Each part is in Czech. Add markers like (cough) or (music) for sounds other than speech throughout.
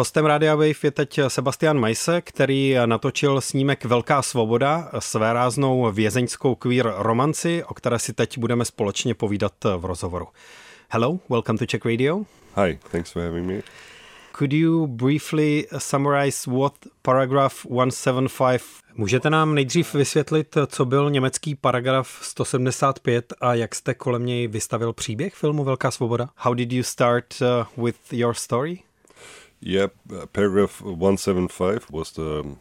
Hostem Rádia Wave je teď Sebastian Majse, který natočil snímek Velká svoboda, své ráznou vězeňskou queer romanci, o které si teď budeme společně povídat v rozhovoru. Hello, welcome to Czech Radio. Hi, thanks for having me. Could you briefly summarize what paragraph 175 Můžete nám nejdřív vysvětlit, co byl německý paragraf 175 a jak jste kolem něj vystavil příběh filmu Velká svoboda? How did you start uh, with your story? Yeah, paragraph 175 was the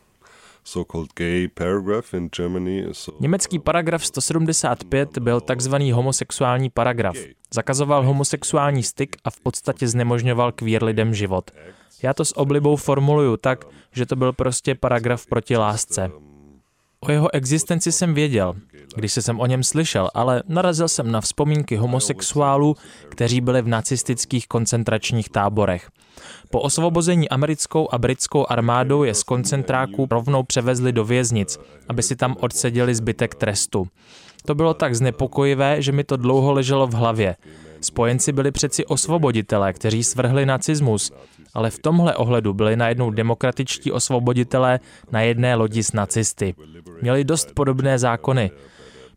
so-called gay paragraph in Germany. So Německý paragraf 175 byl takzvaný homosexuální paragraf. Zakazoval homosexuální styk a v podstatě znemožňoval queer lidem život. Já to s oblibou formuluju tak, že to byl prostě paragraf proti lásce. O jeho existenci jsem věděl, když se jsem o něm slyšel, ale narazil jsem na vzpomínky homosexuálů, kteří byli v nacistických koncentračních táborech. Po osvobození americkou a britskou armádou je z koncentráků rovnou převezli do věznic, aby si tam odseděli zbytek trestu. To bylo tak znepokojivé, že mi to dlouho leželo v hlavě. Spojenci byli přeci osvoboditelé, kteří svrhli nacismus, ale v tomhle ohledu byli najednou demokratičtí osvoboditelé na jedné lodi s nacisty. Měli dost podobné zákony.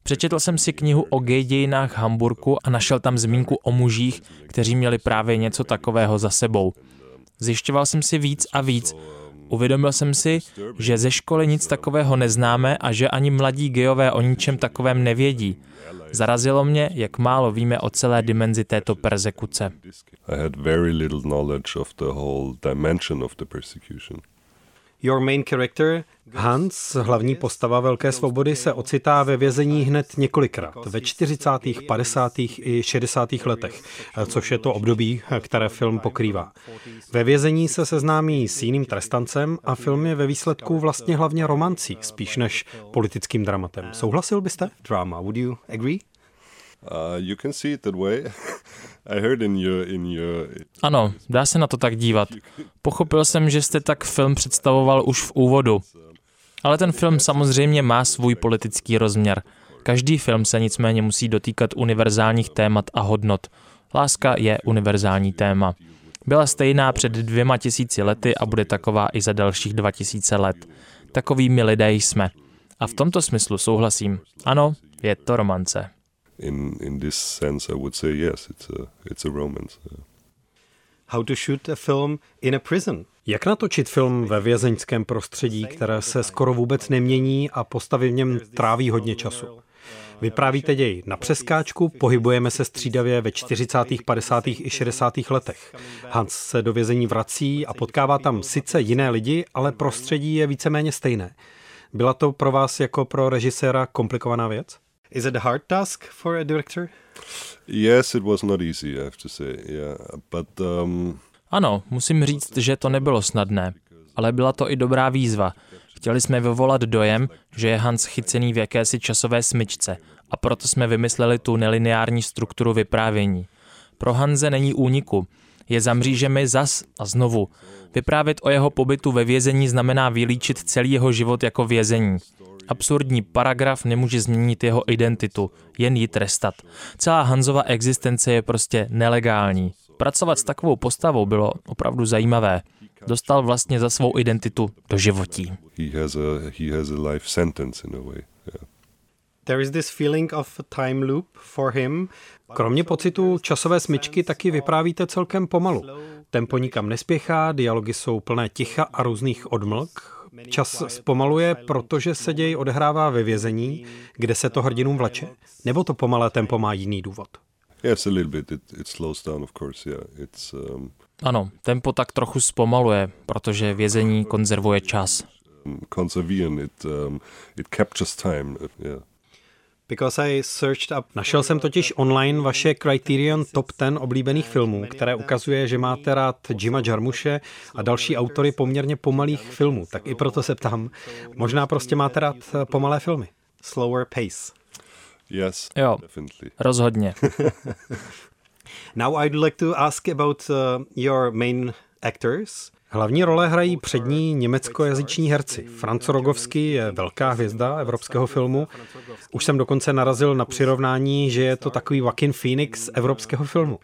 Přečetl jsem si knihu o gay dějinách Hamburku a našel tam zmínku o mužích, kteří měli právě něco takového za sebou. Zjišťoval jsem si víc a víc. Uvědomil jsem si, že ze školy nic takového neznáme a že ani mladí gejové o ničem takovém nevědí. Zarazilo mě, jak málo víme o celé dimenzi této persekuce. I had very little knowledge of the whole dimension of the persecution. Your main character Hans, hlavní postava Velké svobody, se ocitá ve vězení hned několikrát, ve 40., 50. i 60. letech, což je to období, které film pokrývá. Ve vězení se seznámí s jiným trestancem a film je ve výsledku vlastně hlavně romancí, spíš než politickým dramatem. Souhlasil byste? Drama, would you agree? Uh, you can see it that way. (laughs) I heard in your, in your... Ano, dá se na to tak dívat. Pochopil jsem, že jste tak film představoval už v úvodu. Ale ten film samozřejmě má svůj politický rozměr. Každý film se nicméně musí dotýkat univerzálních témat a hodnot. Láska je univerzální téma. Byla stejná před dvěma tisíci lety a bude taková i za dalších dva tisíce let. Takovými lidé jsme. A v tomto smyslu souhlasím. Ano, je to romance in in this sense, I would say yes, it's a it's a romance. How to shoot a film in a prison? Jak natočit film ve vězeňském prostředí, které se skoro vůbec nemění a postavy v něm tráví hodně času? Vyprávíte děj na přeskáčku, pohybujeme se střídavě ve 40., 50. i 60. letech. Hans se do vězení vrací a potkává tam sice jiné lidi, ale prostředí je víceméně stejné. Byla to pro vás jako pro režiséra komplikovaná věc? Is it a hard task for a director? Yes, it was not easy, I have to say. Yeah, but um... Ano, musím říct, že to nebylo snadné, ale byla to i dobrá výzva. Chtěli jsme vyvolat dojem, že je Hans chycený v jakési časové smyčce a proto jsme vymysleli tu nelineární strukturu vyprávění. Pro Hanze není úniku. Je za mřížemi zas a znovu. Vyprávět o jeho pobytu ve vězení znamená vylíčit celý jeho život jako vězení. Absurdní paragraf nemůže změnit jeho identitu, jen ji trestat. Celá Hanzova existence je prostě nelegální. Pracovat s takovou postavou bylo opravdu zajímavé. Dostal vlastně za svou identitu do životí. There is this feeling of a time loop for him. Kromě pocitu časové smyčky taky vyprávíte celkem pomalu. Tempo nikam nespěchá, dialogy jsou plné ticha a různých odmlk. Čas zpomaluje, protože se děj odehrává ve vězení, kde se to hrdinům vleče? Nebo to pomalé tempo má jiný důvod? Ano, tempo tak trochu zpomaluje, protože vězení konzervuje čas. It, um, it captures time, yeah. Because I searched up. Našel jsem totiž online vaše Criterion Top 10 oblíbených filmů, které ukazuje, že máte rád Jima Jarmushe a další autory poměrně pomalých filmů. Tak i proto se ptám, možná prostě máte rád pomalé filmy. Slower pace. Yes, jo, definitely. rozhodně. (laughs) Now I'd like to ask about uh, your main actors. Hlavní role hrají přední německojazyční herci. Franz Rogovský je velká hvězda evropského filmu. Už jsem dokonce narazil na přirovnání, že je to takový Joaquin Phoenix evropského filmu.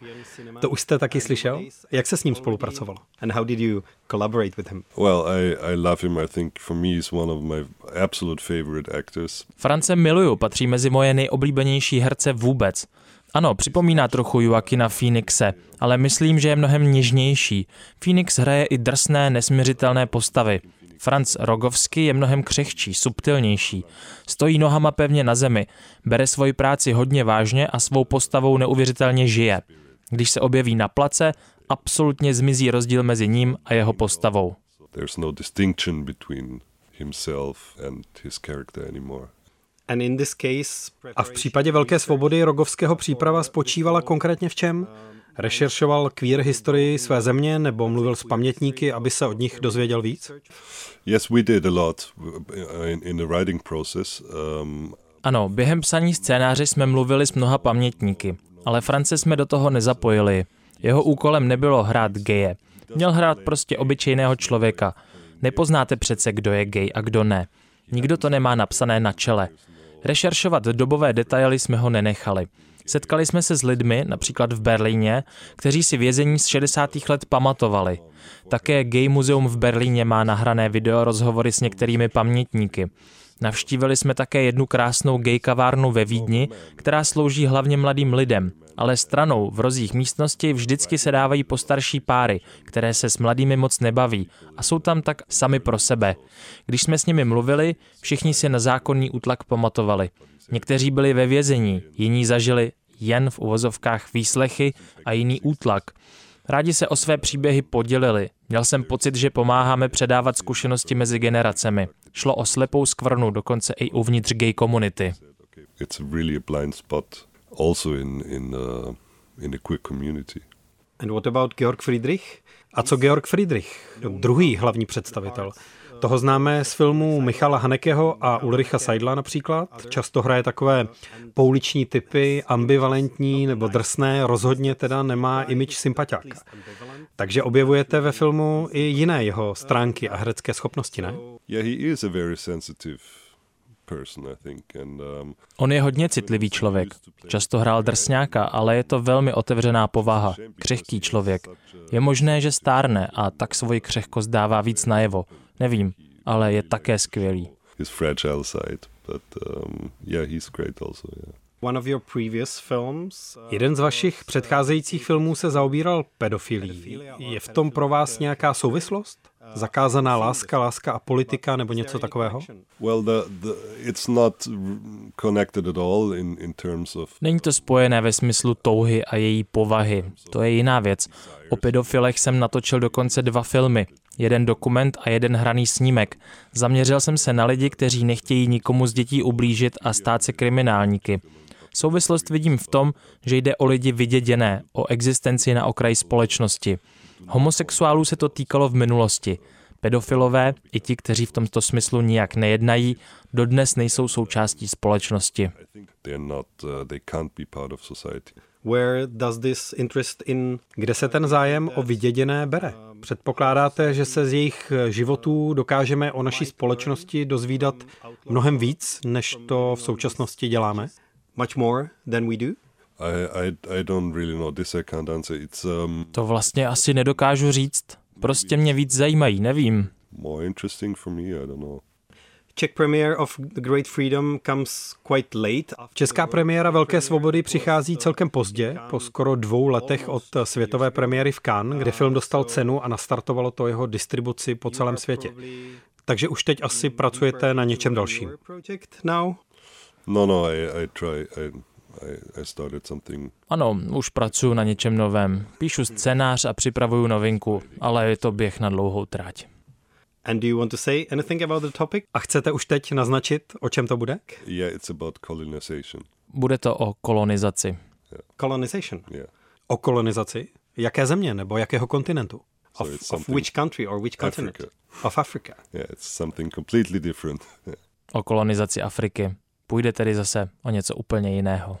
To už jste taky slyšel? Jak se s ním spolupracovalo? And how did you collaborate with him? Well, I, I love him. I think for me he's one of my absolute favorite actors. France miluju, patří mezi moje nejoblíbenější herce vůbec. Ano, připomíná trochu Joaquina Phoenixe, ale myslím, že je mnohem něžnější. Phoenix hraje i drsné, nesměřitelné postavy. Franz Rogovsky je mnohem křehčí, subtilnější. Stojí nohama pevně na zemi, bere svoji práci hodně vážně a svou postavou neuvěřitelně žije. Když se objeví na place, absolutně zmizí rozdíl mezi ním a jeho postavou. There's no distinction between himself and his character anymore. A v případě Velké svobody Rogovského příprava spočívala konkrétně v čem? Rešeršoval queer historii své země nebo mluvil s pamětníky, aby se od nich dozvěděl víc? Yes, we did a lot in, in the writing process. Um, ano, během psaní scénáře jsme mluvili s mnoha pamětníky, ale France jsme do toho nezapojili. Jeho úkolem nebylo hrát geje. Měl hrát prostě obyčejného člověka. Nepoznáte přece, kdo je gay a kdo ne. Nikdo to nemá napsané na čele. Rešeršovat dobové detaily jsme ho nenechali. Setkali jsme se s lidmi, například v Berlíně, kteří si vězení z 60. let pamatovali. Také Gay Muzeum v Berlíně má nahrané video rozhovory s některými pamětníky. Navštívili jsme také jednu krásnou gay kavárnu ve Vídni, která slouží hlavně mladým lidem, ale stranou v rozích místnosti vždycky se dávají postarší páry, které se s mladými moc nebaví a jsou tam tak sami pro sebe. Když jsme s nimi mluvili, všichni si na zákonný útlak pamatovali. Někteří byli ve vězení, jiní zažili jen v uvozovkách výslechy a jiný útlak. Rádi se o své příběhy podělili. Měl jsem pocit, že pomáháme předávat zkušenosti mezi generacemi. Šlo o slepou skvrnu, dokonce i uvnitř gay komunity. It's really a blind spot also in, in, uh, in the queer community. And what about Georg Friedrich? A co Georg Friedrich, druhý hlavní představitel? Toho známe z filmů Michala Hanekeho a Ulricha Seidla například. Často hraje takové pouliční typy, ambivalentní nebo drsné, rozhodně teda nemá imič sympatiáka. Takže objevujete ve filmu i jiné jeho stránky a herecké schopnosti, ne? Yeah, he is a very sensitive um, On je hodně citlivý člověk. Často hrál drsňáka, ale je to velmi otevřená povaha. Křehký člověk. Je možné, že stárne a tak svoji křehkost dává víc najevo. Nevím, ale je také skvělý. His fragile side, but um, yeah, he's great also, yeah. One of your previous films, uh, Jeden z vašich předcházejících filmů se zaobíral pedofilí. Je v tom pro vás nějaká souvislost? Zakázaná láska, láska a politika nebo něco takového? Není to spojené ve smyslu touhy a její povahy. To je jiná věc. O pedofilech jsem natočil dokonce dva filmy jeden dokument a jeden hraný snímek. Zaměřil jsem se na lidi, kteří nechtějí nikomu z dětí ublížit a stát se kriminálníky. Souvislost vidím v tom, že jde o lidi vyděděné, o existenci na okraji společnosti. Homosexuálů se to týkalo v minulosti. Pedofilové, i ti, kteří v tomto smyslu nijak nejednají, dodnes nejsou součástí společnosti. Where does this interest in, kde se ten zájem o vyděděné bere? Předpokládáte, že se z jejich životů dokážeme o naší společnosti dozvídat mnohem víc, než to v současnosti děláme? Much more than we do? I, I, I don't really know. This I can't answer. It's, um, to vlastně asi nedokážu říct. Prostě mě víc zajímají, nevím. More interesting for me, I don't know. Czech premiere of The Great Freedom comes quite late. Česká premiéra Velké svobody přichází celkem pozdě, po skoro dvou letech od světové premiéry v Cannes, kde film dostal cenu a nastartovalo to jeho distribuci po celém světě. Takže už teď asi pracujete na něčem dalším. No, no, I, I try, I, I, I started something. Ano, už pracuji na něčem novém. Píšu scénář a připravuju novinku, ale je to běh na dlouhou trať. And do you want to say anything about the topic? A chcete už teď naznačit, o čem to bude? Yeah, it's about colonization. Bude to o kolonizaci. Yeah. Colonization? Yeah. O kolonizaci? Jaké země nebo jakého kontinentu? So of, of which country or which continent? Africa. Of Africa. Yeah, it's something completely different. (laughs) o kolonizaci Afriky. Půjde tedy zase o něco úplně jiného.